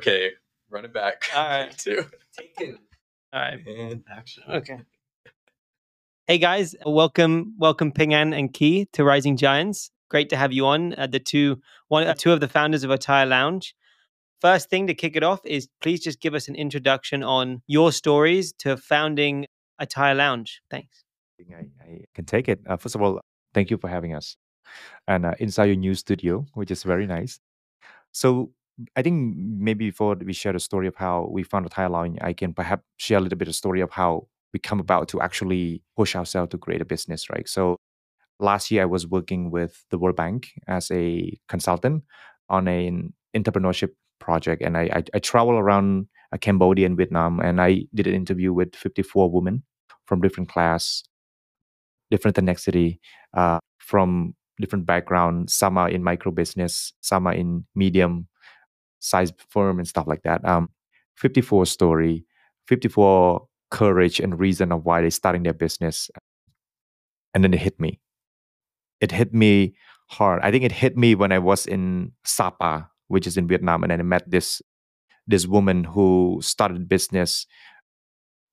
Okay, run it back. All right. Two. Take two. All right. And action. Okay. Hey guys, welcome, welcome PingAnn and Key to Rising Giants. Great to have you on. Uh, the two, one, uh, two of the founders of Attire Lounge. First thing to kick it off is please just give us an introduction on your stories to founding Attire Lounge. Thanks. I, I can take it. Uh, first of all, thank you for having us and uh, inside your new studio, which is very nice. So I think maybe before we share the story of how we found Attire Lounge, I can perhaps share a little bit of story of how we come about to actually push ourselves to create a business, right? So last year I was working with the World Bank as a consultant on an entrepreneurship project, and I I, I traveled around uh, Cambodia and Vietnam, and I did an interview with 54 women from different class, different ethnicity, uh, from different background. Some are in micro business, some are in medium size firm and stuff like that. Um, 54 story, 54 courage and reason of why they're starting their business. And then it hit me. It hit me hard. I think it hit me when I was in Sapa, which is in Vietnam, and then I met this this woman who started business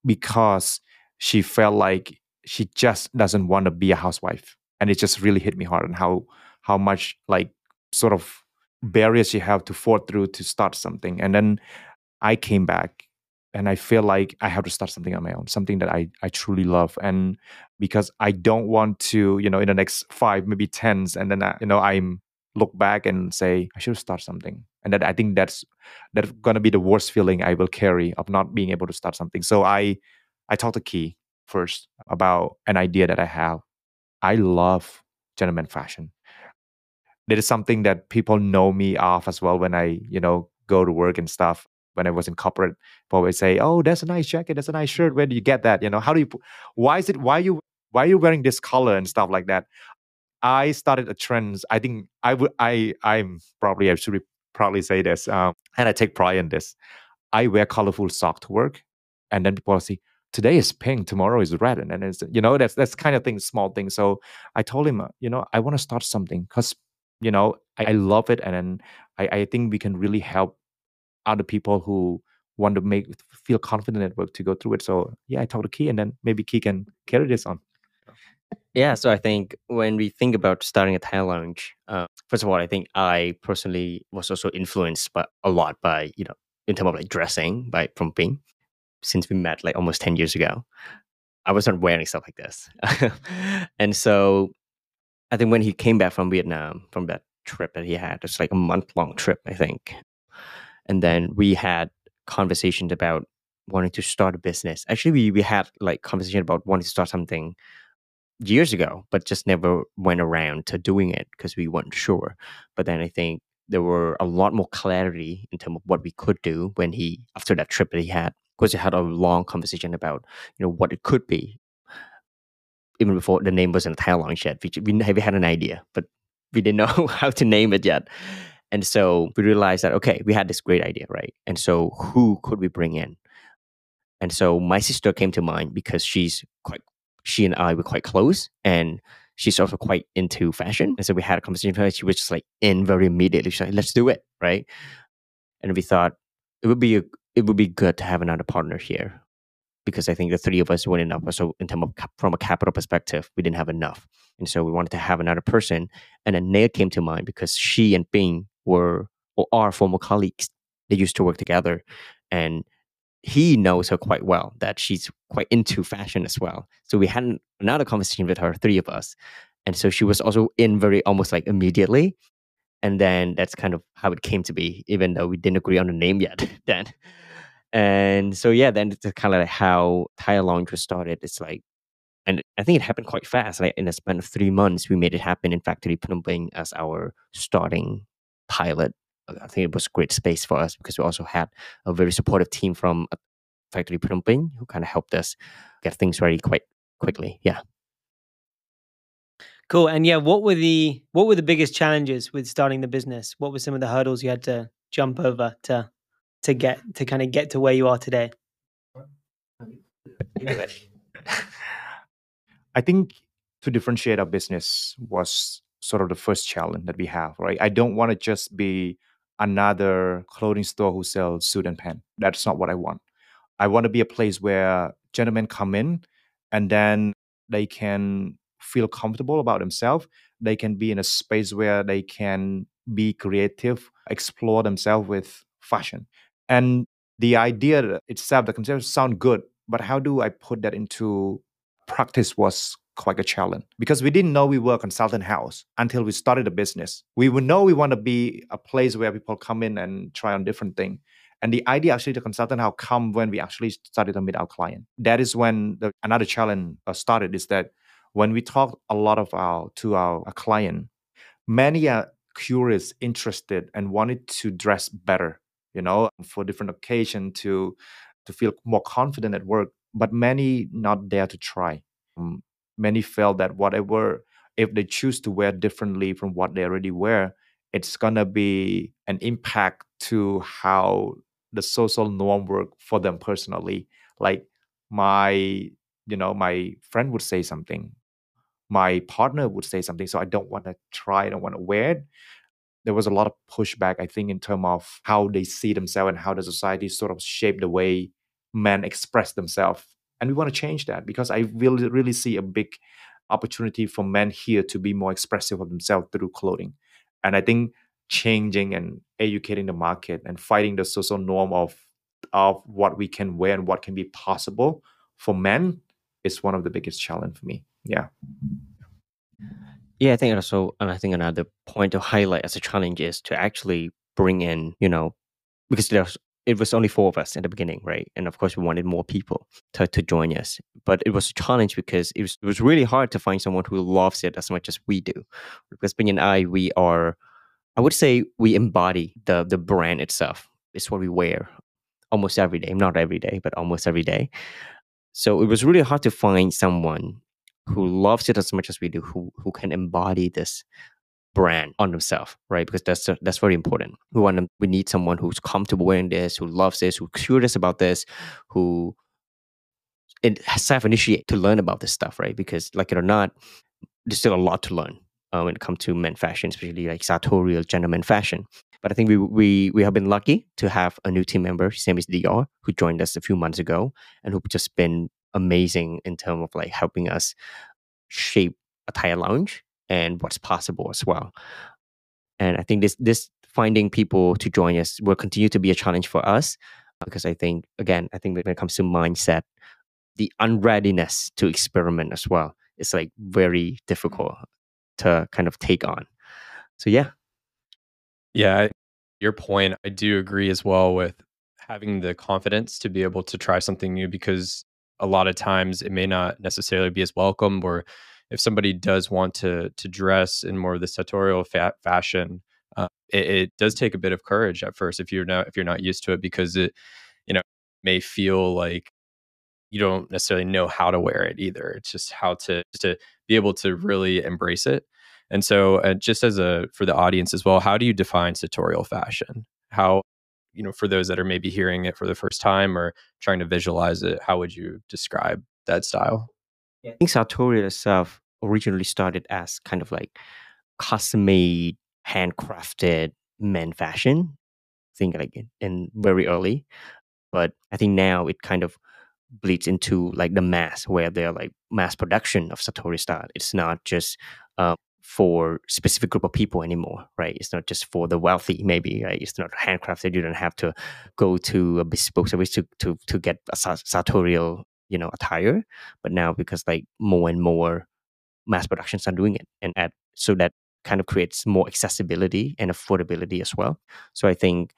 because she felt like she just doesn't want to be a housewife and it just really hit me hard and how how much like sort of barriers you have to fought through to start something. And then i came back and i feel like i have to start something on my own something that i i truly love. And because i don't want to you know in the next five maybe tens and then I, you know i'm look back and say i should start something. And that i think that's that's gonna be the worst feeling i will carry of not being able to start something. So i i talked to key first about an idea that i have. I love gentleman fashion. That is something that people know me of as well when I, you know, go to work and stuff. When I was in corporate, people always say, "Oh, that's a nice jacket. That's a nice shirt. Where do you get that? You know, how do you? Why is it? Why you? Why are you wearing this color and stuff like that?" I started a trend. I think I would. I I'm probably I should probably say this, um, and I take pride in this. I wear colorful sock to work, and then people say, today is pink, tomorrow is red, and then it's you know that's that's kind of thing, small thing. So I told him, uh, you know, I want to start something because you know I, I, love it, and then I, I think we can really help other people who want to make feel confident at work to go through it. So yeah, I talk to Key, and then maybe Key can carry this on. Yeah, so I think when we think about starting Attire Lounge, uh, first of all, I think I personally was also influenced by a lot by you know in terms of like dressing by from Ping since we met like almost 10 years ago. I wasn't wearing stuff like this. and so I think when he came back from Vietnam, from that trip that he had, it's like a month long trip, I think. And then we had conversations about wanting to start a business. Actually, we, we had like conversation about wanting to start something years ago, but just never went around to doing it because we weren't sure. But then I think there were a lot more clarity in terms of what we could do when he after that trip that he had course, we had a long conversation about you know what it could be. Even before the name wasn't Lounge yet, we, we had an idea, but we didn't know how to name it yet. And so we realized that okay, we had this great idea, right? And so who could we bring in? And so my sister came to mind because she's quite she and I were quite close and she's also quite into fashion. And so we had a conversation with her. She was just like in very immediately. She's like, let's do it. Right. And we thought it would be a, it would be good to have another partner here because I think the three of us weren't enough. So in terms of from a capital perspective, we didn't have enough, and so we wanted to have another person. And then Nate came to mind because she and Ping were or are former colleagues. They used to work together, and he knows her quite well. That she's quite into fashion as well. So we had another conversation with her, three of us, and so she was also in very almost like immediately and then that's kind of how it came to be even though we didn't agree on the name yet then and so yeah then it's kind of like how Attire Lounge was started it's like and I think it happened quite fast. Like in a span of three months, we made it happen in Factory Phnom Penh as our starting pilot. I think it was a great space for us because we also had a very supportive team from uh, Factory Phnom Penh who kind of helped us get things ready quite quickly. Yeah. Cool. And yeah, what were the what were the biggest challenges with starting the business? What were some of the hurdles you had to jump over to to get to kind of get to where you are today? I think to differentiate our business was sort of the first challenge that we have, right? I don't want to just be another clothing store who sells suit and pants. That's not what I want. I want to be a place where gentlemen come in and then they can feel comfortable about themselves. They can be in a space where they can be creative, explore themselves with fashion. And the idea itself, the concept sound good, but how do I put that into practice was quite a challenge because we didn't know we were a consultant house until we started the business. We would know we want to be a place where people come in and try on different things. And the idea actually the consultant house come when we actually started to meet our client. That is when the, another challenge uh, started is that when we talk a lot of our to our, our client, many are curious, interested, and wanted to dress better, you know, for different occasion to to feel more confident at work. But many not dare to try. Um, many felt that whatever if they choose to wear differently from what they already wear, it's gonna be an impact to how the social norm work for them personally. Like my, you know, my friend would say something, my partner would say something, so I don't want to try, I don't want to wear it. There was a lot of pushback, I think, in terms of how they see themselves and how the society sort of shape the way men express themselves. And we want to change that because I really, really see a big opportunity for men here to be more expressive of themselves through clothing. And I think changing and educating the market and fighting the social norm of of what we can wear and what can be possible for men is one of the biggest challenge for me. Yeah. Yeah, I think also, and I think another point to highlight as a challenge is to actually bring in, you know, because there's it was only four of us in the beginning, right? And of course, we wanted more people to, to join us. But it was a challenge because it was it was really hard to find someone who loves it as much as we do. Because Ping and I, we are, I would say, we embody the the brand itself. It's what we wear almost every day, not every day, but almost every day. So it was really hard to find someone who loves it as much as we do, who who can embody this brand on themselves, right? Because that's that's very important. We want them, we need someone who's comfortable wearing this, who loves this, who's curious about this, who self initiate to learn about this stuff, right? Because like it or not, there's still a lot to learn uh, when it comes to men fashion, especially like sartorial gentleman fashion. But I think we we we have been lucky to have a new team member. His name is Dr. who joined us a few months ago and who just been amazing in terms of like helping us shape Attire Lounge and what's possible as well. And I think this this finding people to join us will continue to be a challenge for us because I think again I think when it comes to mindset, the unreadiness to experiment as well is like very mm-hmm. difficult to kind of take on. So yeah. Yeah, your point, I do agree as well with having the confidence to be able to try something new because a lot of times it may not necessarily be as welcome or if somebody does want to to dress in more of the sartorial fa- fashion, uh, it, it, does take a bit of courage at first if you're not if you're not used to it because it you know may feel like you don't necessarily know how to wear it either. It's just how to to be able to really embrace it. And so, uh, just as a for the audience as well, how do you define sartorial fashion? How you know for those that are maybe hearing it for the first time or trying to visualize it, how would you describe that style? I think sartorial itself originally started as kind of like custom made, handcrafted men fashion. I think like in, very early. But I think now it kind of bleeds into like the mass where they're like mass production of Sartori style. It's not just uh, for specific group of people anymore, right? It's not just for the wealthy, maybe, right? It's not handcrafted. You don't have to go to a bespoke service to to to get a sartorial you know attire but now because like more and more mass productions are doing it and at so that kind of creates more accessibility and affordability as well so i think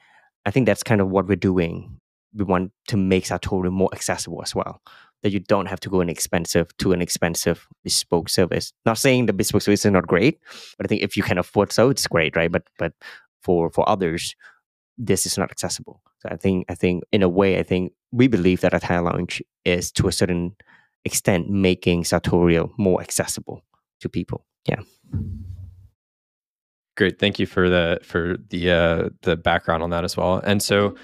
i think that's kind of what we're doing we want to make sartorial more accessible as well that you don't have to go an expensive to an expensive bespoke service not saying the bespoke service is not great but i think if you can afford so it's great right but but for for others this is not accessible. So I think I think in a way I think we believe that Attire Lounge is to a certain extent making sartorial more accessible to people. Yeah. Great. Thank you for the for the uh the background on that as well. And so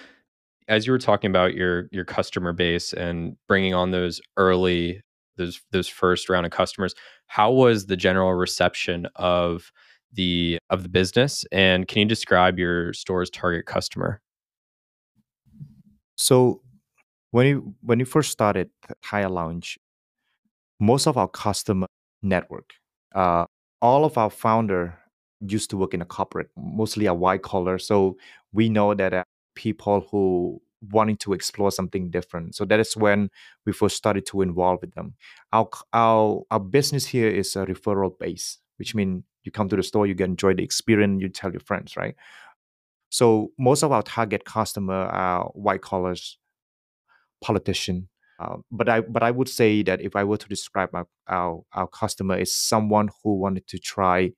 as you were talking about your your customer base and bringing on those early those those first round of customers, how was the general reception of the of the business and can you describe your store's target customer So when you when you first started Thai Lounge, most of our customer network, uh, all of our founder used to work in a corporate, mostly a white collar. So we know that uh, people who wanting to explore something different. So that is when we first started to involve with them. Our our our business here is a referral base, which means you come to the store, you can enjoy the experience, you tell your friends, right? So most of our target customer are white collars, politician. Uh, but I but I would say that if I were to describe our, our our customer is someone who wanted to try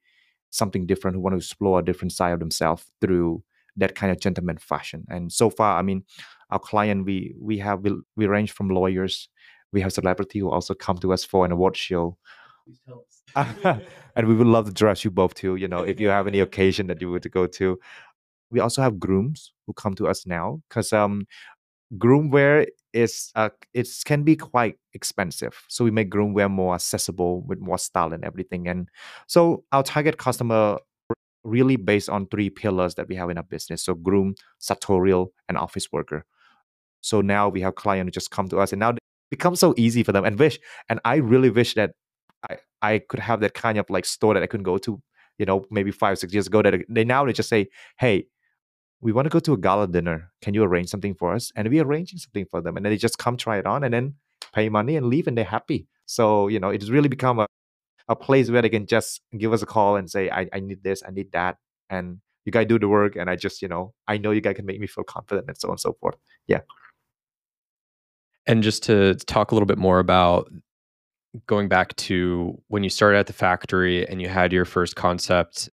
something different, who want to explore a different side of themselves through that kind of gentleman fashion. And so far, I mean, our client we we have we, we range from lawyers, we have celebrity who also come to us for an award show. and we would love to dress you both too. You know, if you have any occasion that you would to go to. We also have grooms who come to us now because um groom wear is uh it can be quite expensive so we make groom wear more accessible with more style and everything and so our target customer really based on three pillars that we have in our business so groom sartorial and office worker so now we have clients who just come to us and now it becomes so easy for them and wish and i really wish that i i could have that kind of like store that i could go to you know maybe five six years ago that they now they just say hey we want to go to a gala dinner. Can you arrange something for us? And we're arranging something for them. And then they just come try it on and then pay money and leave and they're happy. So, you know, it's really become a, a place where they can just give us a call and say, I, I need this, I need that. And you guys do the work. And I just, you know, I know you guys can make me feel confident and so on and so forth. Yeah. and just to talk a little bit more about going back to when you started at the factory and you had your first concept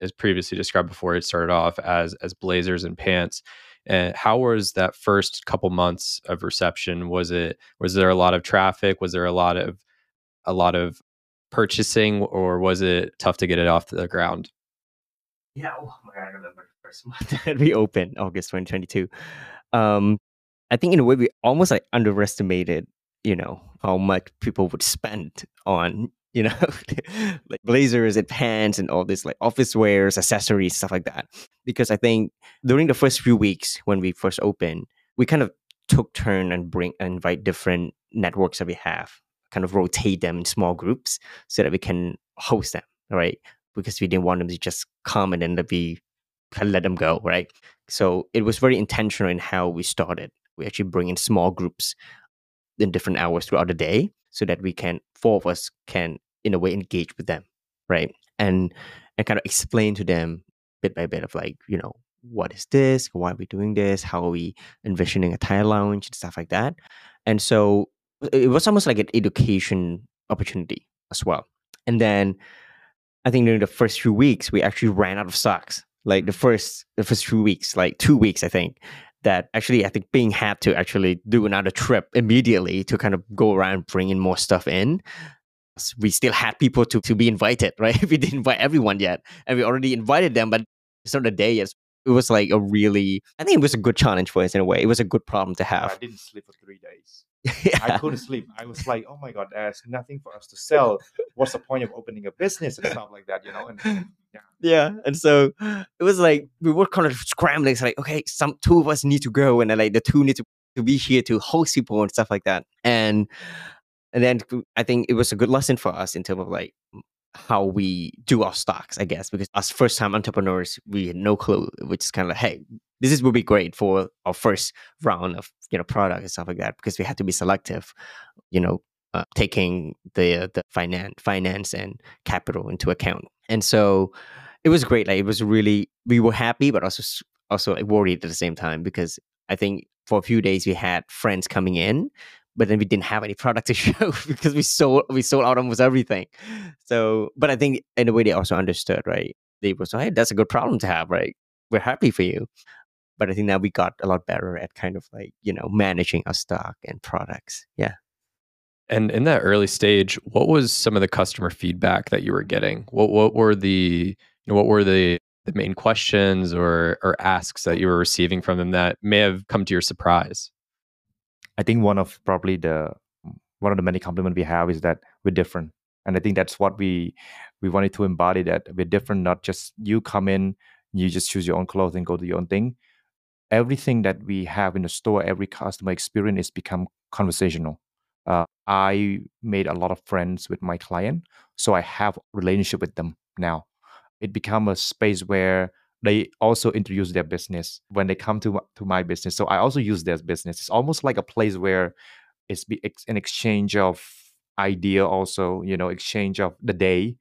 as previously described before it started off as as blazers and pants and how was that first couple months of reception was it was there a lot of traffic was there a lot of a lot of purchasing or was it tough to get it off the ground Yeah, oh my God, I remember the first month that we opened, August 2022. Um, I think in a way we almost like underestimated, you know, how much people would spend on, you know, like blazers and pants and all this like office wares, accessories, stuff like that. Because I think during the first few weeks when we first opened, we kind of took turn and bring invite different networks that we have, kind of rotate them in small groups so that we can host them, right? Because we didn't want them to just come and then we kind of let them go, right? So it was very intentional in how we started. We actually bring in small groups in different hours throughout the day so that we can four of us can in a way engage with them, right? And and kind of explain to them bit by bit of like, you know, what is this? Why are we doing this? How are we envisioning Attire Lounge and stuff like that? And so it was almost like an education opportunity as well. And then I think during the first few weeks, we actually ran out of socks. Like the first the first few weeks, like two weeks, I think, that actually I think Ping had to actually do another trip immediately to kind of go around bringing more stuff in. We still had people to, to be invited, right? we didn't invite everyone yet, and we already invited them, but it's not the day yet. It was like a really, I think it was a good challenge for us in a way. It was a good problem to have. I didn't sleep for three days. yeah. I couldn't sleep. I was like, oh my God, there's nothing for us to sell. What's the point of opening a business and stuff like that, you know? And yeah. yeah and so it was like we were kind of scrambling it's like okay some two of us need to go and then like the two need to, to be here to host people and stuff like that and and then i think it was a good lesson for us in terms of like how we do our stocks i guess because as first time entrepreneurs we had no clue. Which is kind of like hey this is would be great for our first round of you know product and stuff like that because we had to be selective you know uh, taking the the finance finance and capital into account. And so it was great like it was really we were happy but also also like worried at the same time because i think for a few days we had friends coming in but then we didn't have any product to show because we sold we sold out almost everything. So but i think in a way they also understood right? They were so hey that's a good problem to have right? We're happy for you. But i think now we got a lot better at kind of like you know managing our stock and products. Yeah. And in that early stage, what was some of the customer feedback that you were getting? What what were the you know, what were the the main questions or or asks that you were receiving from them that may have come to your surprise? I think one of probably the one of the many compliments we have is that we're different, and I think that's what we we wanted to embody that we're different not just you come in you just choose your own clothes and go do your own thing. Everything that we have in the store every customer experience is become conversational. Uh, i made a lot of friends with my client so i have relationship with them now. It become a space where they also introduce their business when they come to to my business. So i also use their business. It's almost like a place where it's an exchange of idea also you know exchange of the day.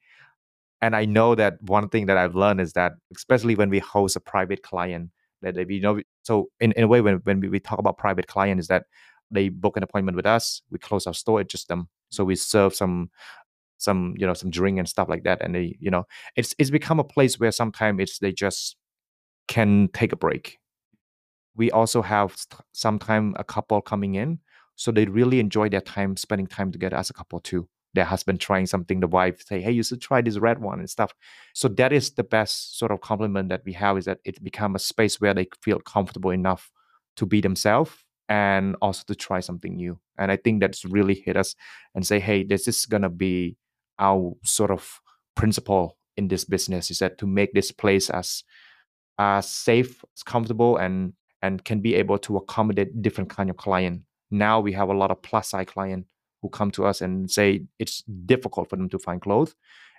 And i know that one thing that i've learned is that especially when we host a private client that they you know so in, in a way when, when we talk about private client is that they book an appointment with us we close our store just them. So we serve some some you know some drink and stuff like that and they you know it's it's become a place where sometimes it's they just can take a break. We also have sometimes a couple coming in so they really enjoy their time spending time together as a couple too. Their husband trying something the wife say hey you should try this red one and stuff. So that is the best sort of compliment that we have is that it become a space where they feel comfortable enough to be themselves and also to try something new. And i think that's really hit us and say hey this is gonna be our sort of principle in this business is that to make this place as as safe, as comfortable, and and can be able to accommodate different kind of client. Now we have a lot of plus size client who come to us and say it's difficult for them to find clothes,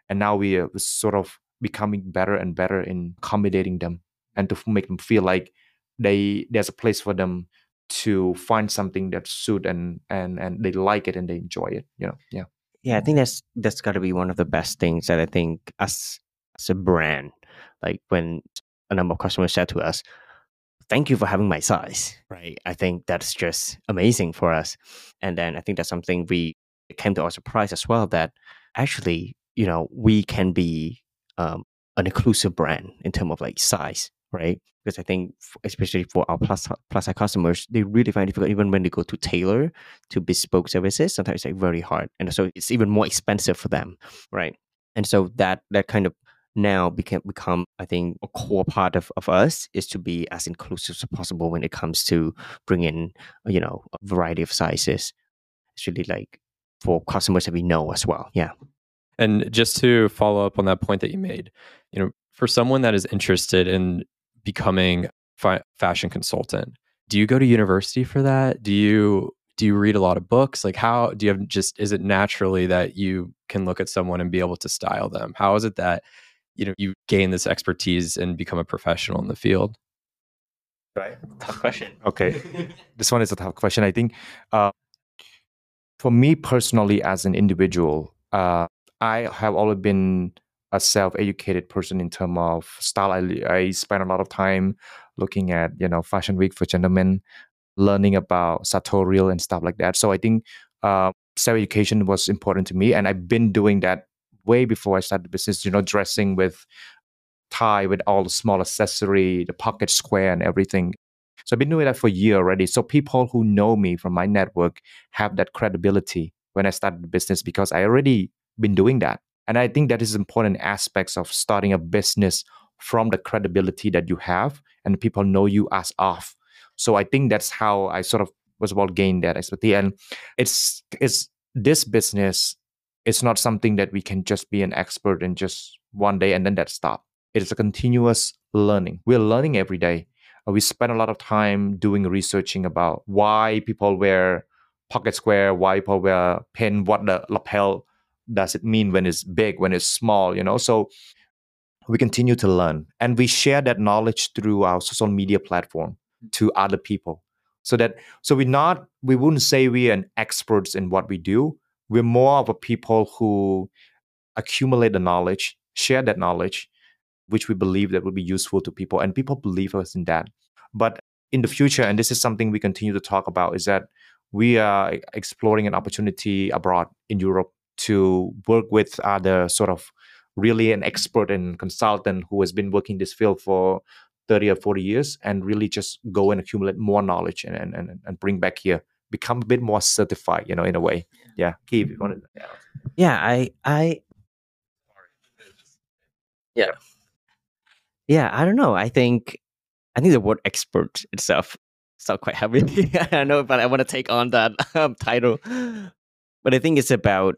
and now we are sort of becoming better and better in accommodating them and to make them feel like they there's a place for them to find something that suit and and and they like it and they enjoy it you know yeah yeah, I think that's that's got to be one of the best things that I think as as a brand, like when a number of customers said to us, "Thank you for having my size," right? I think that's just amazing for us, and then I think that's something we came to our surprise as well that actually, you know, we can be um, an inclusive brand in terms of like size, right? Because I think, especially for our plus plus customers, they really find it difficult even when they go to tailor to bespoke services. Sometimes it's like very hard, and so it's even more expensive for them, right? And so that that kind of now became become I think a core part of, of us is to be as inclusive as possible when it comes to bringing you know a variety of sizes. It's really like for customers that we know as well. Yeah. And just to follow up on that point that you made, you know, for someone that is interested in becoming fi- fashion consultant. Do you go to university for that? Do you do you read a lot of books? Like how do you have just is it naturally that you can look at someone and be able to style them? How is it that you know you gain this expertise and become a professional in the field? Right. Tough question. Okay. This one is a tough question i think. Uh, for me personally as an individual uh, i have always been a self-educated person in terms of style. I, I spend a lot of time looking at you know fashion week for gentlemen, learning about sartorial and stuff like that. So I think uh, self-education was important to me, and I've been doing that way before I started the business. You know, dressing with tie with all the small accessory, the pocket square, and everything. So I've been doing that for a year already. So people who know me from my network have that credibility when I started the business because I already been doing that. And I think that is important aspects of starting a business from the credibility that you have and people know you as off. So I think that's how I sort of was about gain that expertise. And it's it's this business it's not something that we can just be an expert in just one day and then that stop. It is a continuous learning. We're learning every day. Uh, we spend a lot of time doing researching about why people wear pocket square, why people wear pin, what the lapel does it mean when it's big, when it's small, you know? So we continue to learn and we share that knowledge through our social media platform mm. to other people. So that so we're not we wouldn't say we're an experts in what we do. We're more of a people who accumulate the knowledge, share that knowledge, which we believe that would be useful to people, and people believe us in that. But in the future, and this is something we continue to talk about, is that we are exploring an opportunity abroad in Europe to work with other sort of really an expert and consultant who has been working this field for 30 or 40 years and really just go and accumulate more knowledge and, and, and and bring back here become a bit more certified you know in a way. Yeah. Keep you wanted yeah i i yeah. Yeah i don't know. I think i think the word expert itself sounds quite heavy i don't know but i want to take on that um, title. But i think it's about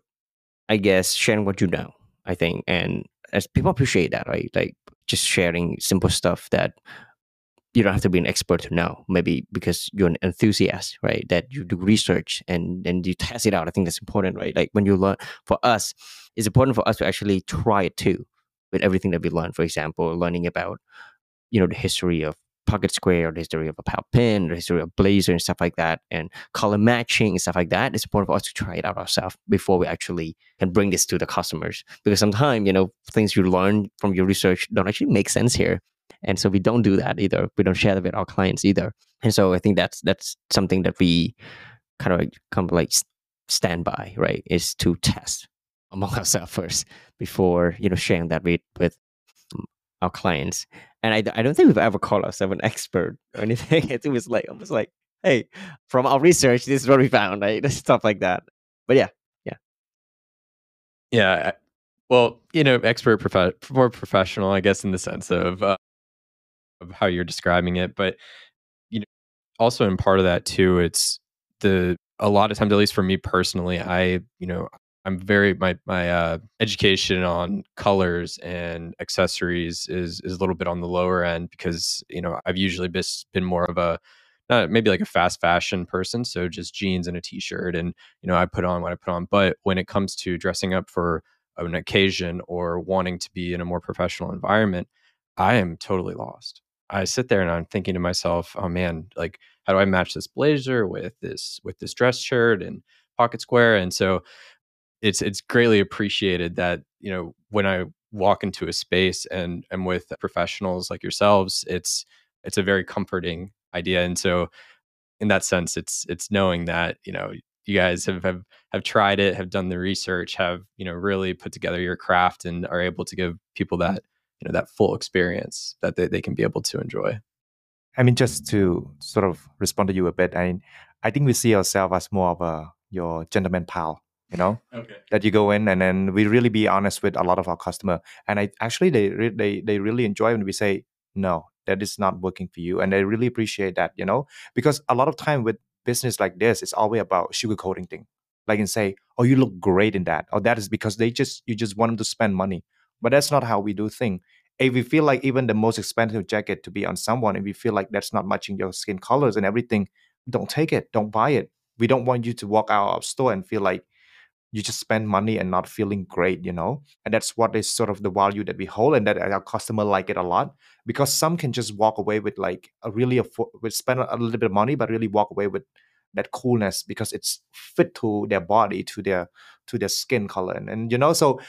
I guess sharing what you know. I think, and as people appreciate that, right? Like just sharing simple stuff that you don't have to be an expert to know maybe because you're an enthusiast right that you do research and then you test it out i think that's important right like when you learn for us it's important for us to actually try it too with everything that we learn for example learning about you know the history of pocket square, or the history of a power pin, the history of blazer and stuff like that, and color matching and stuff like that. It's important for us to try it out ourselves before we actually can bring this to the customers. Because sometimes, you know, things you learn from your research don't actually make sense here. And so we don't do that either. We don't share that with our clients either. And so I think that's that's something that we kind of kind like stand by, right? Is to test among ourselves first before you know sharing that with with our clients. And I, I don't think we've ever called ourselves an expert or anything. I it was like almost like, hey, from our research, this is what we found, right? Stuff like that. But yeah, yeah, yeah. Well, you know, expert, prof- more professional, I guess, in the sense of uh, of how you're describing it. But you know, also in part of that too, it's the a lot of times, at least for me personally, I you know I'm very my my uh, education on colors and accessories is is a little bit on the lower end because you know I've usually been more of a not maybe like a fast fashion person, so just jeans and a t-shirt, and you know I put on what I put on. But when it comes to dressing up for an occasion or wanting to be in a more professional environment, I am totally lost. I sit there and I'm thinking to myself, oh man, like how do I match this blazer with this with this dress shirt and pocket square? And so it's it's greatly appreciated that you know when I walk into a space and am with professionals like yourselves, it's it's a very comforting idea. And so in that sense, it's it's knowing that you know you guys have, have have tried it, have done the research, have you know really put together your craft, and are able to give people that you know that full experience that they, they can be able to enjoy. I mean, just to sort of respond to you a bit, I mean, I think we see ourselves as more of a your gentleman pal you know okay. that you go in and then we really be honest with a lot of our customer. And i actually they they they really enjoy when we say no that is not working for you. And they really appreciate that you know? Because a lot of time with business like this it's always about sugarcoating thing. Like and say oh you look great in that. Or that is because they just you just want them to spend money. But that's not how we do thing. If we feel like even the most expensive jacket to be on someone and we feel like that's not matching your skin colors and everything don't take it. Don't buy it. We don't want you to walk out of store and feel like you just spend money and not feeling great you know? And that's what is sort of the value that we hold and that our customer like it a lot because some can just walk away with like a really afford with spend a little bit of money but really walk away with that coolness because it's fit to their body to their to their skin color. And, and you know so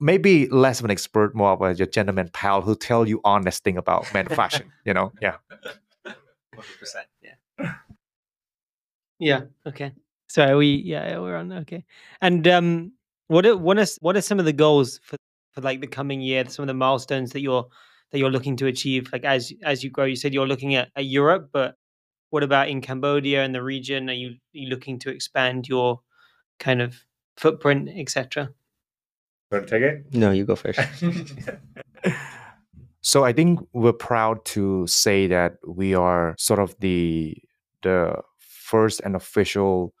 maybe less of an expert more of a your gentleman pal who tell you honest thing about men fashion you know? Yeah. 100% yeah. Yeah okay so we yeah we're on okay. And um, what are what are what are some of the goals for for like the coming year? Some of the milestones that you're that you're looking to achieve, like as as you grow. You said you're looking at, at Europe, but what about in Cambodia and the region? Are you, are you looking to expand your kind of footprint, etc.? Want to take it? No, you go first. so I think we're proud to say that we are sort of the the first and official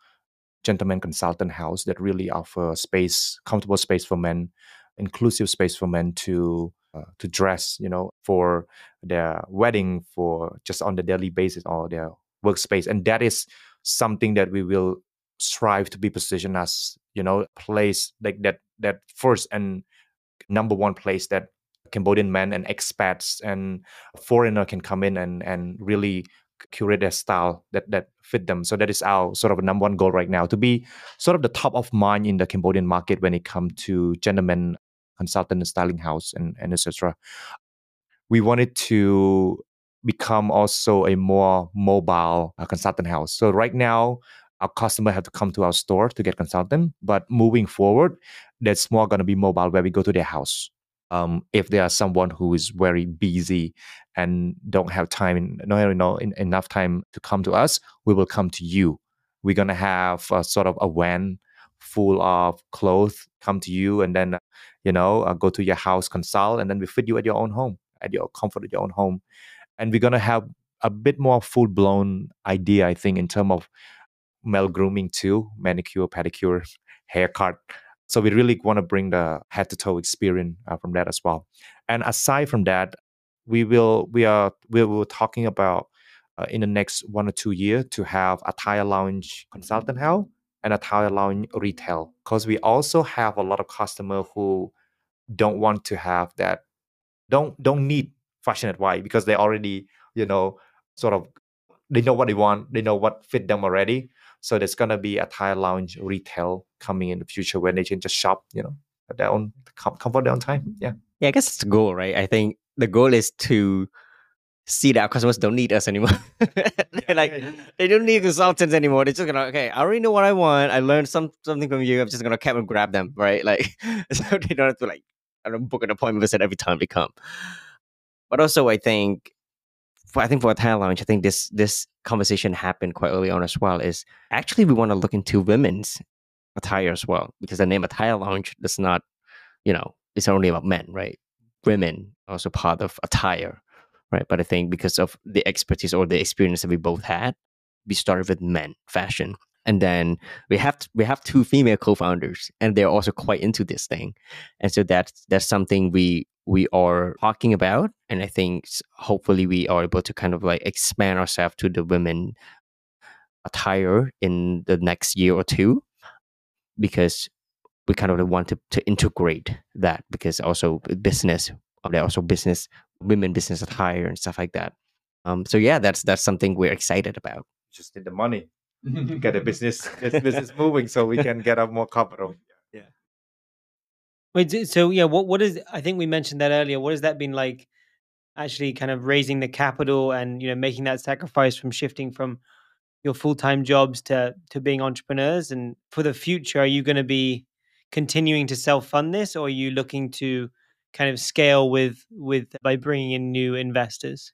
gentleman consultant house that really offer space, comfortable space for men, inclusive space for men to uh, to dress, you know, for their wedding, for just on the daily basis or their workspace, and that is something that we will strive to be positioned as, you know, place like that that first and number one place that Cambodian men and expats and foreigner can come in and and really curate their style that that fit them. So that is our sort of number one goal right now to be sort of the top of mind in the Cambodian market when it comes to gentlemen consultant and styling house and, and etc. We wanted to become also a more mobile uh, consultant house. So right now, our customer have to come to our store to get consultant, but moving forward, that's more going to be mobile where we go to their house um, if there are someone who is very busy and don't have time, no, no, enough time to come to us, we will come to you. We're gonna have a, sort of a van full of clothes come to you, and then you know uh, go to your house, consult, and then we fit you at your own home, at your comfort at your own home. And we're gonna have a bit more full blown idea, I think, in terms of male grooming too, manicure, pedicure, haircut So we really want to bring the head to toe experience uh, from that as well. And aside from that, we will we are we were talking about uh, in the next one or two years to have Attire Lounge consultant help and Attire Lounge retail. Because we also have a lot of customer who don't want to have that don't don't need fashion advice because they already you know sort of they know what they want they know what fit them already so there's gonna be Attire Lounge retail coming in the future where they can just shop you know at their own comfort their own time yeah yeah i guess it's the goal right i think the goal is to see that our customers don't need us anymore. like they don't need consultants anymore. They're just gonna okay, I already know what I want. I learned some something from you. I'm just gonna come and grab them, right? Like so they don't have to like I don't book an appointment visit every time they come. But also I think for, I think for Attire Lounge, I think this this conversation happened quite early on as well. Is actually we want to look into women's attire as well because the name Thai lounge does not, you know, it's only about men, right? Women also part of attire right? But I think because of the expertise or the experience that we both had, we started with men fashion, and then we have we have two female co-founders, and they're also quite into this thing, and so that's that's something we we are talking about, and I think hopefully we are able to kind of like expand ourselves to the women attire in the next year or two, because we kind of want to, to integrate that because also business they're also business women business attire and stuff like that. Um, so yeah, that's that's something we're excited about. Just need the money get the business this business moving, so we can get up more capital. Yeah. Wait, so yeah, what what is? I think we mentioned that earlier. What has that been like? Actually, kind of raising the capital and you know making that sacrifice from shifting from your full time jobs to to being entrepreneurs. And for the future, are you going to be continuing to self fund this, or are you looking to kind of scale with with by bringing in new investors?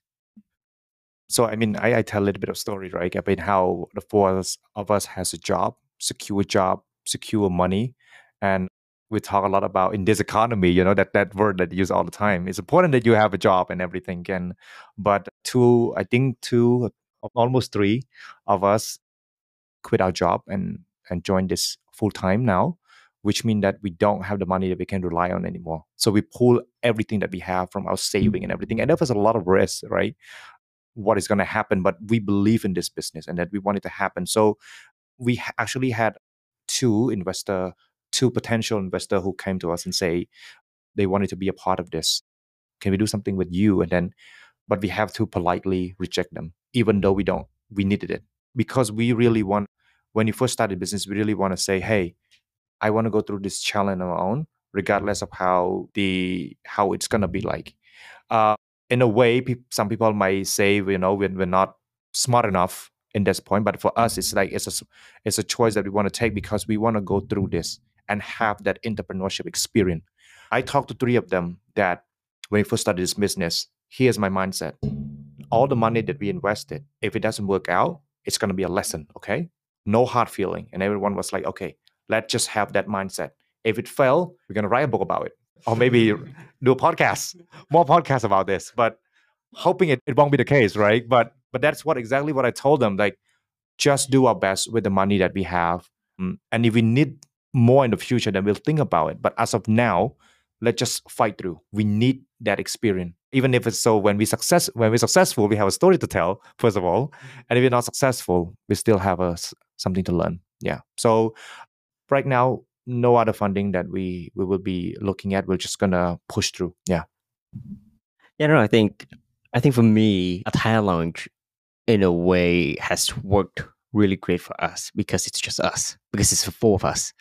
So I mean, I, I tell a little bit of story, right? I mean, how the four of us has a job, secure job, secure money, and we talk a lot about in this economy, you know, that that word that you use all the time. It's important that you have a job and everything. And but two, I think two, almost three of us quit our job and and join this full time now which means that we don't have the money that we can rely on anymore. So we pull everything that we have from our saving and mm. everything. And that was a lot of risk, right? What is going to happen? But we believe in this business and that we want it to happen. So we actually had two investor, two potential investor who came to us and say they wanted to be a part of this. Can we do something with you? And then, but we have to politely reject them, even though we don't, we needed it because we really want. When you first started business, we really want to say, hey, I want to go through this challenge on my own, regardless of how the how it's gonna be like. Uh, in a way, pe- some people might say, you know, we're, we're not smart enough in this point, but for us, it's like it's a it's a choice that we want to take because we want to go through this and have that entrepreneurship experience. I talked to three of them that when we first started this business, here's my mindset. All the money that we invested, if it doesn't work out, it's going to be a lesson, okay? No hard feeling. And everyone was like, okay, Let's just have that mindset. If it fail, we're gonna write a book about it, or maybe do a podcast, more podcasts about this. But hoping it, it won't be the case, right? But but that's what exactly what I told them. Like, just do our best with the money that we have, mm, and if we need more in the future, then we'll think about it. But as of now, let's just fight through. We need that experience. Even if it's so when we success when we're successful, we have a story to tell, first of all. And if we're not successful, we still have a, something to learn. Yeah. So right now, no other funding that we we will be looking at. We're just gonna push through. Yeah. Yeah, no, I think I think for me, Attire Lounge in a way has worked really great for us because it's just us, because it's the four of us.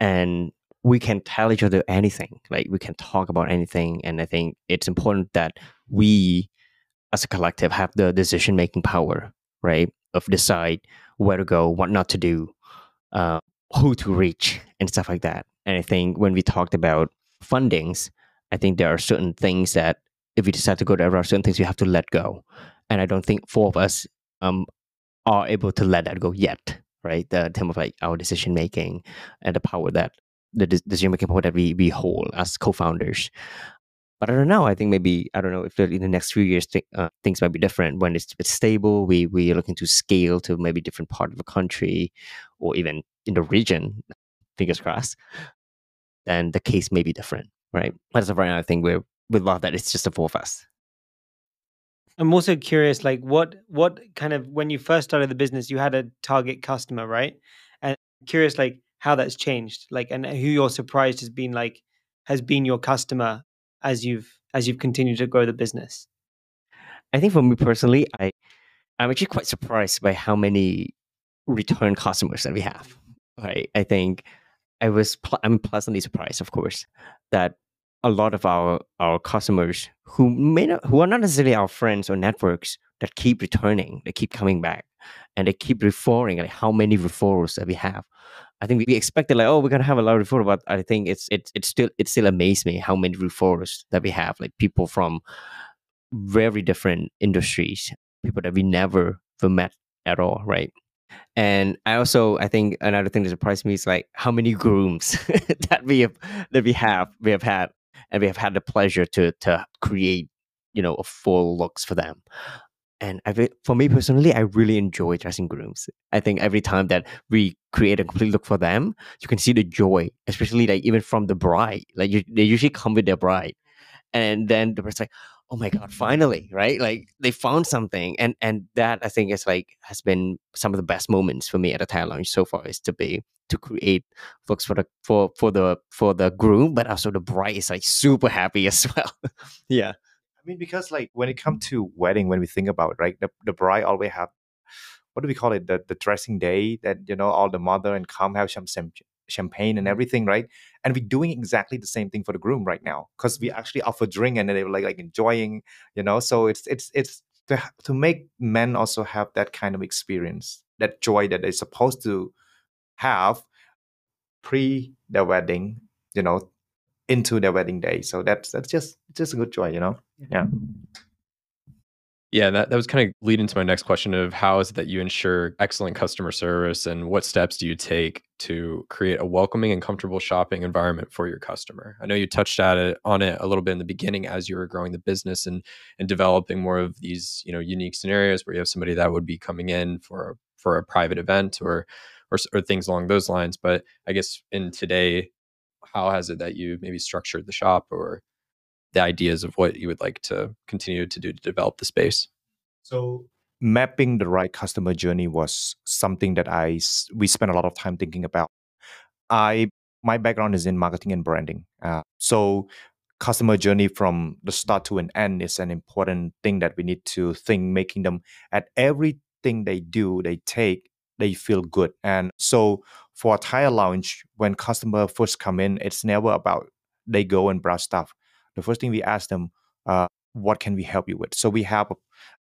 And we can tell each other anything. Like we can talk about anything. And I think it's important that we as a collective have the decision making power, right? Of decide where to go, what not to do, uh, who to reach and stuff like that. And I think when we talked about fundings, I think there are certain things that if we decide to go there, there are certain things you have to let go. And I don't think four of us um, are able to let that go yet, right? The term of like our decision making and the power that the decision making power that we we hold as co-founders. But I don't know. I think maybe I don't know if in the next few years th- uh, things might be different when it's, it's stable. We we are looking to scale to maybe different part of the country, or even in the region. Fingers crossed. then the case may be different, right? But As of right now, I think we're we love that it's just the four of us. I'm also curious, like what what kind of when you first started the business, you had a target customer, right? And curious, like how that's changed, like and who you're surprised has been like has been your customer as you've as you've continued to grow the business. I think for me personally, I I'm actually quite surprised by how many return customers that we have. Right, I think I was pl- I'm pleasantly surprised, of course, that a lot of our our customers who may not who are not necessarily our friends or networks that keep returning, they keep coming back, and they keep referring. Like how many referrals that we have. I think we expected like oh we're gonna have a lot of referrals, but I think it's it's it's still it still amazed me how many referrals that we have. Like people from very different industries, people that we never met at all, right? And I also I think another thing that surprised me is like how many grooms that we have that we have we have had and we have had the pleasure to to create you know a full looks for them and I, for me personally, I really enjoy dressing grooms. I think every time that we create a complete look for them, you can see the joy, especially like even from the bride. Like you, they usually come with their bride, and then the person's like, "Oh my god, finally!" Right? Like they found something, and and that I think is like has been some of the best moments for me at Attire Lounge so far is to be to create looks for the for for the for the groom, but also the bride is like super happy as well. yeah. I mean, because like when it comes to wedding, when we think about it, right, the, the bride always have what do we call it? The the dressing day that you know all the mother and come have some champagne and mm. everything, right? And we're doing exactly the same thing for the groom right now because we mm. actually offer drink and they were like like enjoying, you know. So it's it's it's to to make men also have that kind of experience, that joy that they're supposed to have pre the wedding, you know, into their wedding day. So that's that's just just a good joy, you know. Yeah. Yeah, that, that was kind of lead into my next question of how is it that you ensure excellent customer service and what steps do you take to create a welcoming and comfortable shopping environment for your customer? I know you touched at it on it a little bit in the beginning as you were growing the business and and developing more of these, you know, unique scenarios where you have somebody that would be coming in for for a private event or or, or things along those lines. But I guess in today, how has it that you maybe structured the shop or the ideas of what you would like to continue to do to develop the space? So mapping the right customer journey was something that I we spent a lot of time thinking about. I my background is in marketing and branding, uh, so customer journey from the start to an end is an important thing that we need to think, making them at everything they do, they take, they feel good. And so for Attire Lounge, when customer first come in, it's never about they go and browse stuff the first thing we ask them, uh, what can we help you with? So we have a,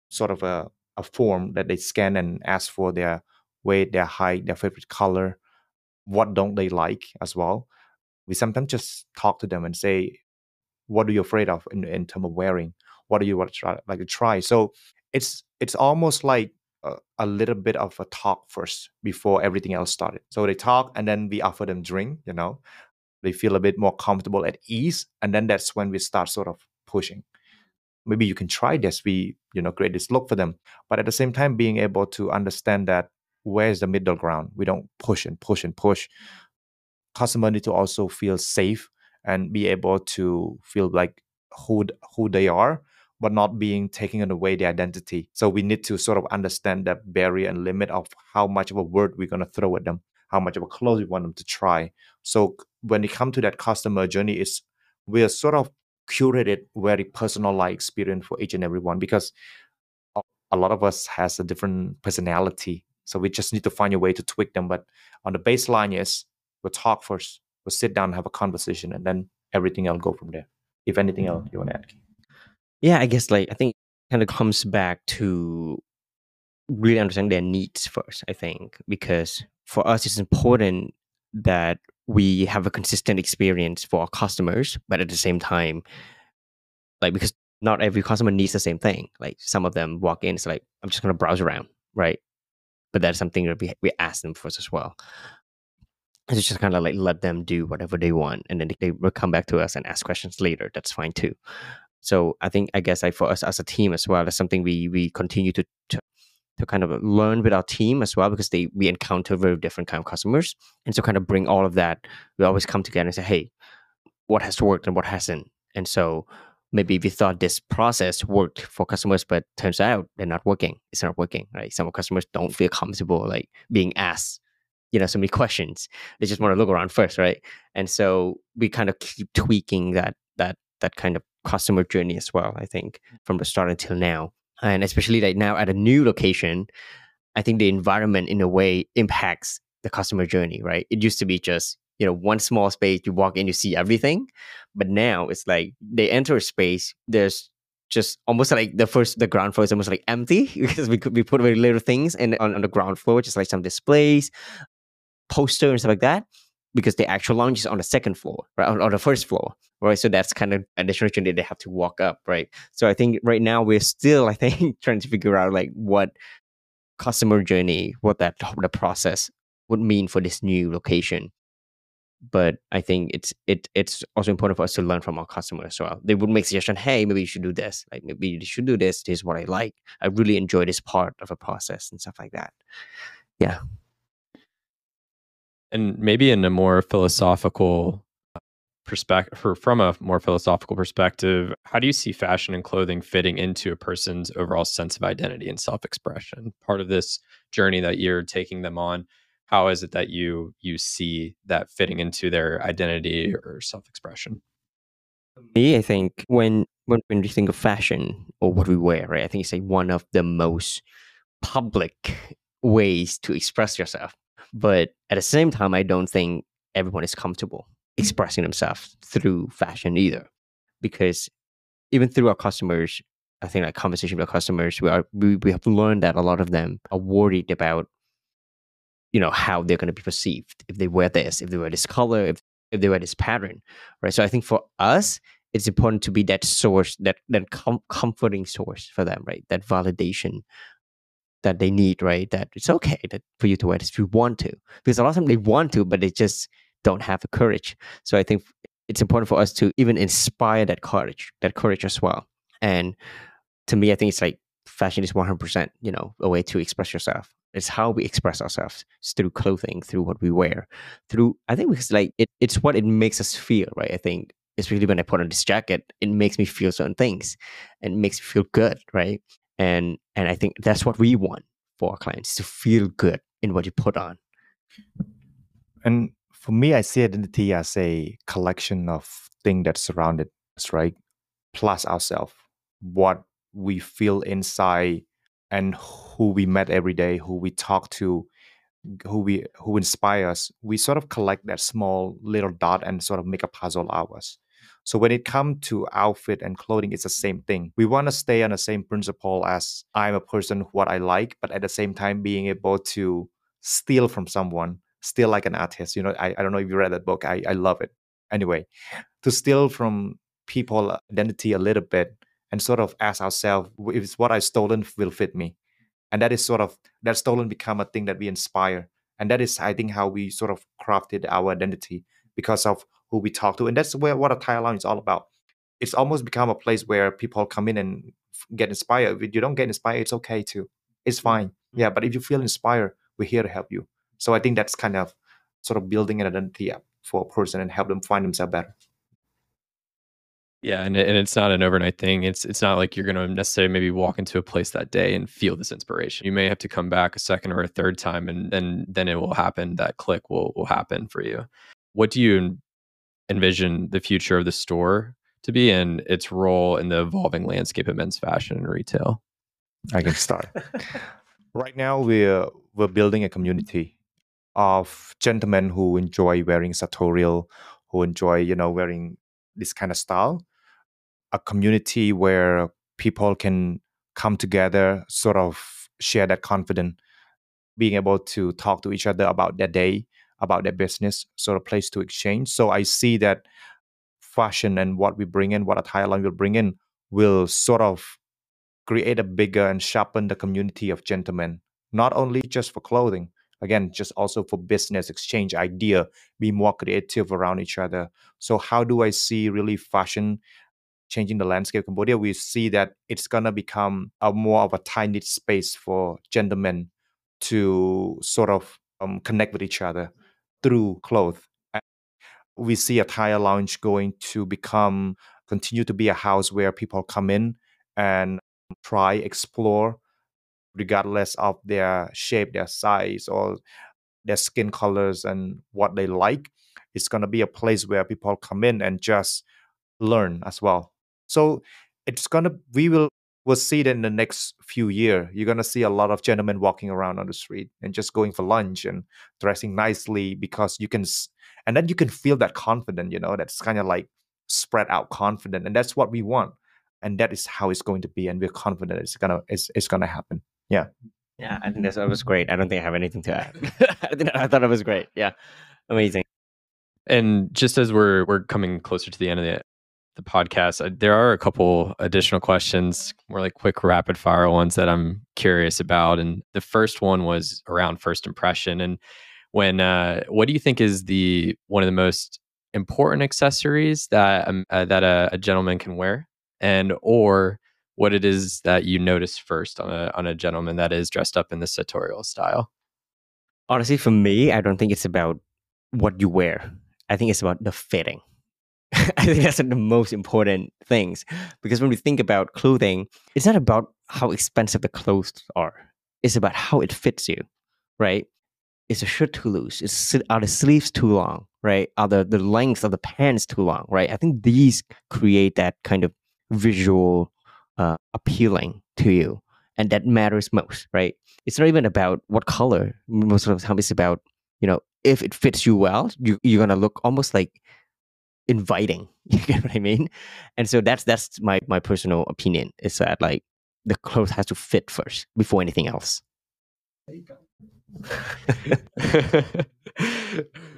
sort of a, a form that they scan and ask for their weight, their height, their favorite color, what don't they like as well. We sometimes just talk to them and say, what are you afraid of in, in terms of wearing? What do you want to try, like to try? So it's it's almost like a, a, little bit of a talk first before everything else started. So they talk and then we offer them drink, you know, they feel a bit more comfortable at ease and then that's when we start sort of pushing. Maybe you can try this we you know create this look for them. But at the same time being able to understand that where's the middle ground we don't push and push and push. Customer need to also feel safe and be able to feel like who who they are but not being taken away their identity. So we need to sort of understand that barrier and limit of how much of a word we're going to throw at them how much of a clothes we want them to try. So when it comes to that customer journey, is we're sort of curated very personalized experience for each and every one because a lot of us has a different personality. So we just need to find a way to tweak them. But on the baseline is we'll talk first, we'll sit down, have a conversation, and then everything else go from there. If anything else mm. you want to add. Yeah, I guess like I think kind of comes back to really understand their needs first, I think, because for us, it's important that we have a consistent experience for our customers, but at the same time, like because not every customer needs the same thing. Like some of them walk in, it's like, I'm just gonna browse around, right? But that's something that we we ask them first as well. It's just kind of like let them do whatever they want, and then they will come back to us and ask questions later. That's fine too. So I think I guess like for us as a team as well, that's something we we continue to, to to kind of learn with our team as well because they we encounter very different kind of customers and so kind of bring all of that we always come together and say hey what has worked and what hasn't. And so maybe we thought this process worked for customers, but turns out they're not working. It's not working, right? Some customers don't feel comfortable like being asked, you know, so many questions. They just want to look around first, right? And so we kind of keep tweaking that that that kind of customer journey as well. I think from the start until now, and especially like now at a new location, I think the environment in a way impacts the customer journey, right? It used to be just you know one small space you walk in you see everything but now it's like they enter a space there's just almost like the first the ground floor is almost like empty because we could we put very little things in on, on the ground floor just like some displays poster and stuff like that because the actual lounge is on the second floor right on, on the first floor right so that's kind of additional journey they have to walk up right so i think right now we're still i think trying to figure out like what customer journey what that the process would mean for this new location but I think it's it it's also important for us to learn from our customers as well. They would make suggestion, hey, maybe you should do this. Like maybe you should do this. This is what I like. I really enjoy this part of a process and stuff like that. Yeah. And maybe in a more philosophical perspective, from a more philosophical perspective, how do you see fashion and clothing fitting into a person's overall sense of identity and self-expression? Part of this journey that you're taking them on how is it that you you see that fitting into their identity or self-expression me i think when when, when we think of fashion or what we wear right i think it's like one of the most public ways to express yourself but at the same time i don't think everyone is comfortable mm. expressing themselves through fashion either. Because even through our customers i think like conversation with our customers we are we, we have learned that a lot of them are worried about you know how they're going to be perceived. If they wear this if they wear this color if, if they wear this pattern right? So i think for us it's important to be that source that that com- comforting source for them right? That validation that they need right that it's okay that for you to wear this if you want to because a lot of them they want to but they just don't have the courage. So i think it's important for us to even inspire that courage that courage as well. And to me i think it's like fashion is 100% you know a way to express yourself. It's how we express ourselves it's through clothing through what we wear through i think because like it, it's what it makes us feel right i think especially when i put on this jacket it makes me feel certain things. And makes me feel good right and and i think that's what we want for our clients to feel good in what you put on. And for me i see identity as a collection of things that surrounded us right? Plus ourselves what we feel inside and who we met every day, who we talk to, who we who inspire us, we sort of collect that small little dot and sort of make a puzzle out of us. So when it comes to outfit and clothing, it's the same thing. We want to stay on the same principle as I'm a person what I like, but at the same time being able to steal from someone, steal like an artist. You know, I, I don't know if you read that book. I, I love it. Anyway, to steal from people identity a little bit and sort of ask ourselves if what I've stolen will fit me. And that is sort of that stolen become a thing that we inspire. And that is, I think, how we sort of crafted our identity because of who we talk to. And that's where what Attire Lounge is all about. It's almost become a place where people come in and get inspired. If you don't get inspired, it's okay too. It's mm, fine. Mm. Yeah. But if you feel inspired, we're here to help you. So I think that's kind of sort of building an identity up for a person and help them find themselves better. Yeah, and and it's not an overnight thing. It's it's not like you're going to necessarily maybe walk into a place that day and feel this inspiration. You may have to come back a second or a third time, and and then it will happen. That click will will happen for you. What do you envision the future of the store to be, and its role in the evolving landscape of men's fashion and retail? I can start. right now, we're we're building a community of gentlemen who enjoy wearing sartorial, who enjoy you know wearing this kind of style a community where people can come together, sort of share that confidence, being able to talk to each other about their day, about their business, sort of place to exchange. So I see that fashion and what we bring in, what Attire Lounge will bring in, will sort of create a bigger and sharpen the community of gentlemen, not only just for clothing, again, just also for business, exchange idea, be more creative around each other. So how do I see really fashion changing the landscape of Cambodia, we see that it's gonna become a more of a tiny space for gentlemen to sort of um, connect with each other through clothes. we see Attire Lounge going to become continue to be a house where people come in and try explore regardless of their shape their size or their skin colors and what they like it's going to be a place where people come in and just learn as well so it's going to we will we'll see that in the next few years you're going to see a lot of gentlemen walking around on the street and just going for lunch and dressing nicely because you can and then you can feel that confident you know that's kind of like spread out confident and that's what we want and that is how it's going to be and we're confident it's gonna it's, it's gonna happen. Yeah. Yeah i think that's, that was great. I don't think i have anything to add. I, thought it was great. Yeah. Amazing. And just as we're we're coming closer to the end of the the podcast, uh, there are a couple additional questions, more like quick rapid fire ones that I'm curious about. And the first one was around first impression. And when, uh, what do you think is the one of the most important accessories that um, uh, that a, a, gentleman can wear, and or what it is that you notice first on a on a gentleman that is dressed up in the sartorial style? Honestly, for me, I don't think it's about what you wear. I think it's about the fitting I think that's one of the most important things because when we think about clothing, it's not about how expensive the clothes are. It's about how it fits you, right? Is the shirt too loose? Is are the sleeves too long? Right? Are the the length of the pants too long? Right? I think these create that kind of visual uh, appealing to you, and that matters most, right? It's not even about what color. Most of the time, it's about you know if it fits you well, you you're gonna look almost like inviting. You get what I mean? And so that's that's my my personal opinion is that like the clothes has to fit first before anything else.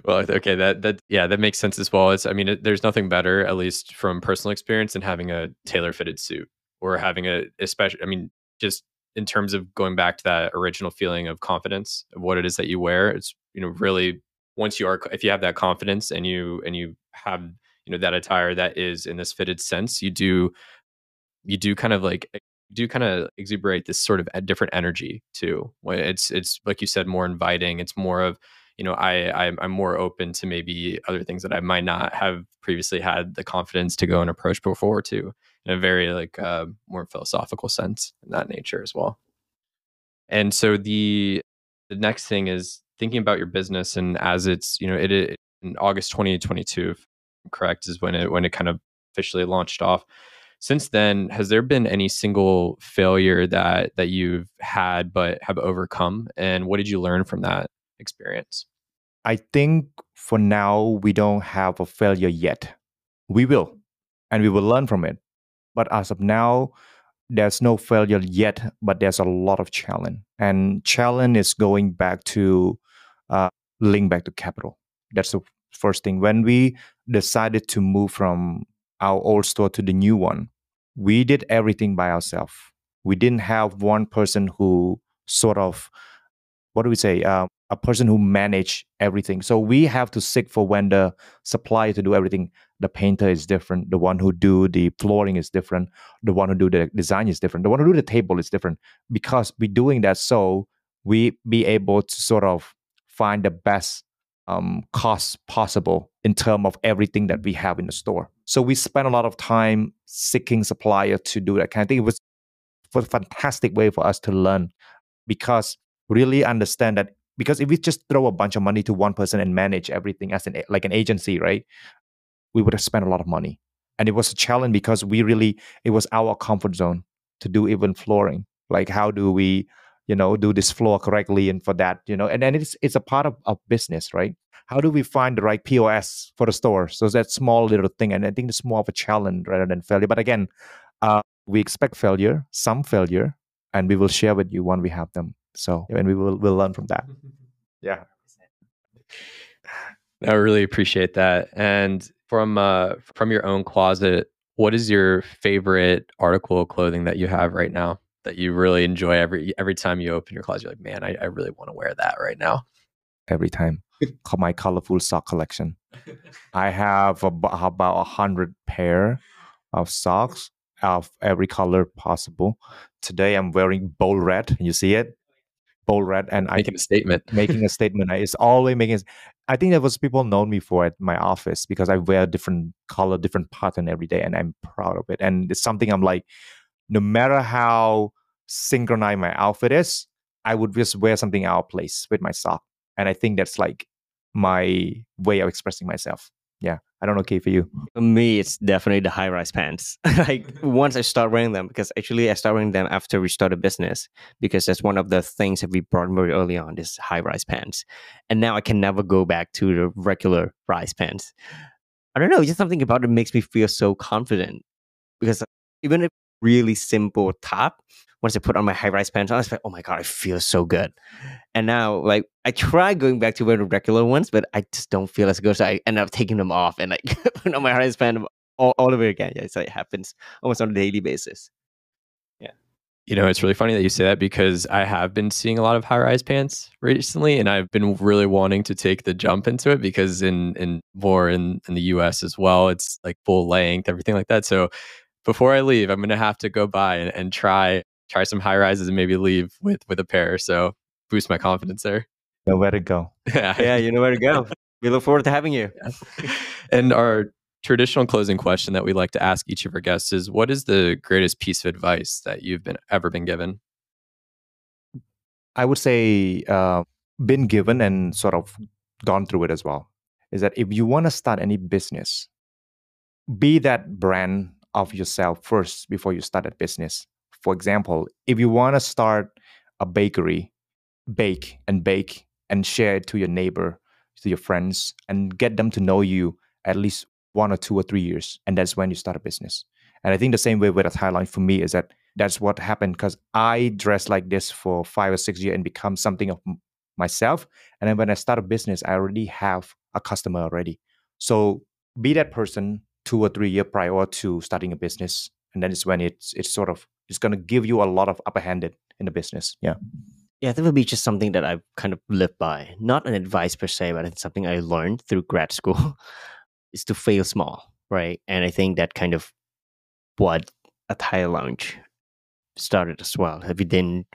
well, okay, that that yeah, that makes sense as well. It's I mean, it, there's nothing better, at least from personal experience, than having a tailor fitted suit or having a especially. I mean, just in terms of going back to that original feeling of confidence of what it is that you wear. It's you know really once you are if you have that confidence and you and you have you know that attire that is in this fitted sense you do you do kind of like do kind of exuberate this sort of a different energy too it's it's like you said more inviting it's more of you know i i'm, I'm more open to maybe other things that i might not have previously had the confidence to go and approach before too in a very like uh, more philosophical sense in that nature as well. And so the the next thing is thinking about your business and as it's you know it, it in august 2022 correct is when it when it kind of officially launched off. Since then has there been any single failure that that you've had but have overcome? And what did you learn from that experience? I think for now we don't have a failure yet. We will and we will learn from it. But as of now there's no failure yet but there's a lot of challenge. And challenge is going back to uh, link back to capital. That's the first thing. When we decided to move from our old store to the new one we did everything by ourselves we didn't have one person who sort of what do we say uh, a person who manage everything. So we have to seek for when the supplier to do everything. The painter is different the one who do the flooring is different the one who do the design is different the one who do the table is different. Because we doing that so we be able to sort of find the best um, costs possible in terms of everything that we have in the store. So we spent a lot of time seeking supplier to do that kind of thing. It was a fantastic way for us to learn because really understand that because if we just throw a bunch of money to one person and manage everything as an like an agency, right? We would have spent a lot of money. And it was a challenge because we really it was our comfort zone to do even flooring. Like how do we you know do this floor correctly and for that you know and then it's it's a part of, of business right? How do we find the right pos for the store? So that small little thing and i think it's more of a challenge rather than failure. But again uh, we expect failure some failure and we will share with you when we have them. So and we will we'll learn from that. Yeah. I really appreciate that. And from uh from your own closet what is your favorite article of clothing that you have right now that you really enjoy every every time you open your closet? You're like, man, I, I really want to wear that right now. Every time, my colorful sock collection. I have about a hundred pair of socks of every color possible. Today I'm wearing bold red. You see it? Bold red, and making I, a statement. making a statement. It's always making. I think that was people know me for at my office because I wear different color, different pattern every day, and I'm proud of it. And it's something I'm like, no matter how synchronized my outfit is, I would just wear something out of place with my sock. And I think that's like my way of expressing myself. Yeah. I don't know, okay, for you. For me, it's definitely the high rise pants. like once I start wearing them, because actually I started wearing them after we started business, because that's one of the things that we brought very early on is high rise pants. And now I can never go back to the regular rise pants. I don't know, just something about it makes me feel so confident. Because even a really simple top, once I put on my high rise pants, I was like, oh my God, I feel so good. And now, like, I try going back to wear the regular ones, but I just don't feel as good. So I end up taking them off and like put on my high rise pants all, all over again. Yeah, so it happens almost on a daily basis. Yeah. You know, it's really funny that you say that because I have been seeing a lot of high rise pants recently, and I've been really wanting to take the jump into it because in in more in in the U.S. as well, it's like full length, everything like that. So before I leave, I'm gonna have to go by and, and try try some high rises and maybe leave with with a pair. So boost my confidence there. Know where to go. Yeah, yeah, you know where to go. we look forward to having you. Yeah. And our traditional closing question that we like to ask each of our guests is what is the greatest piece of advice that you've been ever been given? I would say uh, been given and sort of gone through it as well. Is that if you want to start any business, be that brand of yourself first before you start a business. For example, if you want to start a bakery, bake and bake and share it to your neighbor, to your friends, and get them to know you at least one or two or three years. And that's when you start a business. And I think the same way with Attire Lounge for me is that that's what happened because I dressed like this for five or six years and become something of myself. And then when I start a business, I already have a customer already. So be that person two or three year prior to starting a business. And then it's when it's it's sort of it's gonna give you a lot of upper handed in the business. Yeah. Yeah, that would be just something that I've kind of lived by. Not an advice per se, but it's something I learned through grad school is to fail small, right? And I think that kind of what Attire Lounge started as well. If you didn't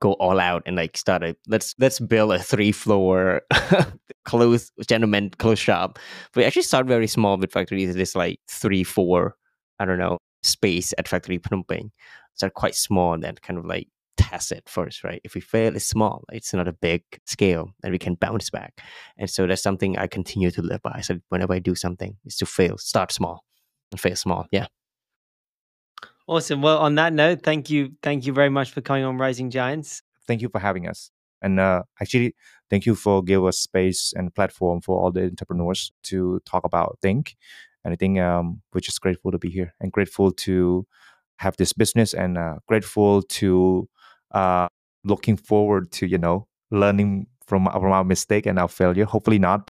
go all out and like start a let's let's build a three floor clothes gentleman clothes shop. But we actually start very small with factories. This like three, four, I don't know, space at factory Phnom Penh. Start quite small and then kind of like test it first, right? If we fail, it's small. It's not a big scale, and we can bounce back. And so that's something I continue to live by. So whenever I do something, is to fail, start small, and fail small. Yeah. Awesome. Well, on that note, thank you, thank you very much for coming on Rising Giants. Thank you for having us, and uh, actually, thank you for give us space and platform for all the entrepreneurs to talk about think. And I think um, we're just grateful to be here and grateful to have this business and uh, grateful to uh, looking forward to you know learning from, from our mistake and our failure. Hopefully not.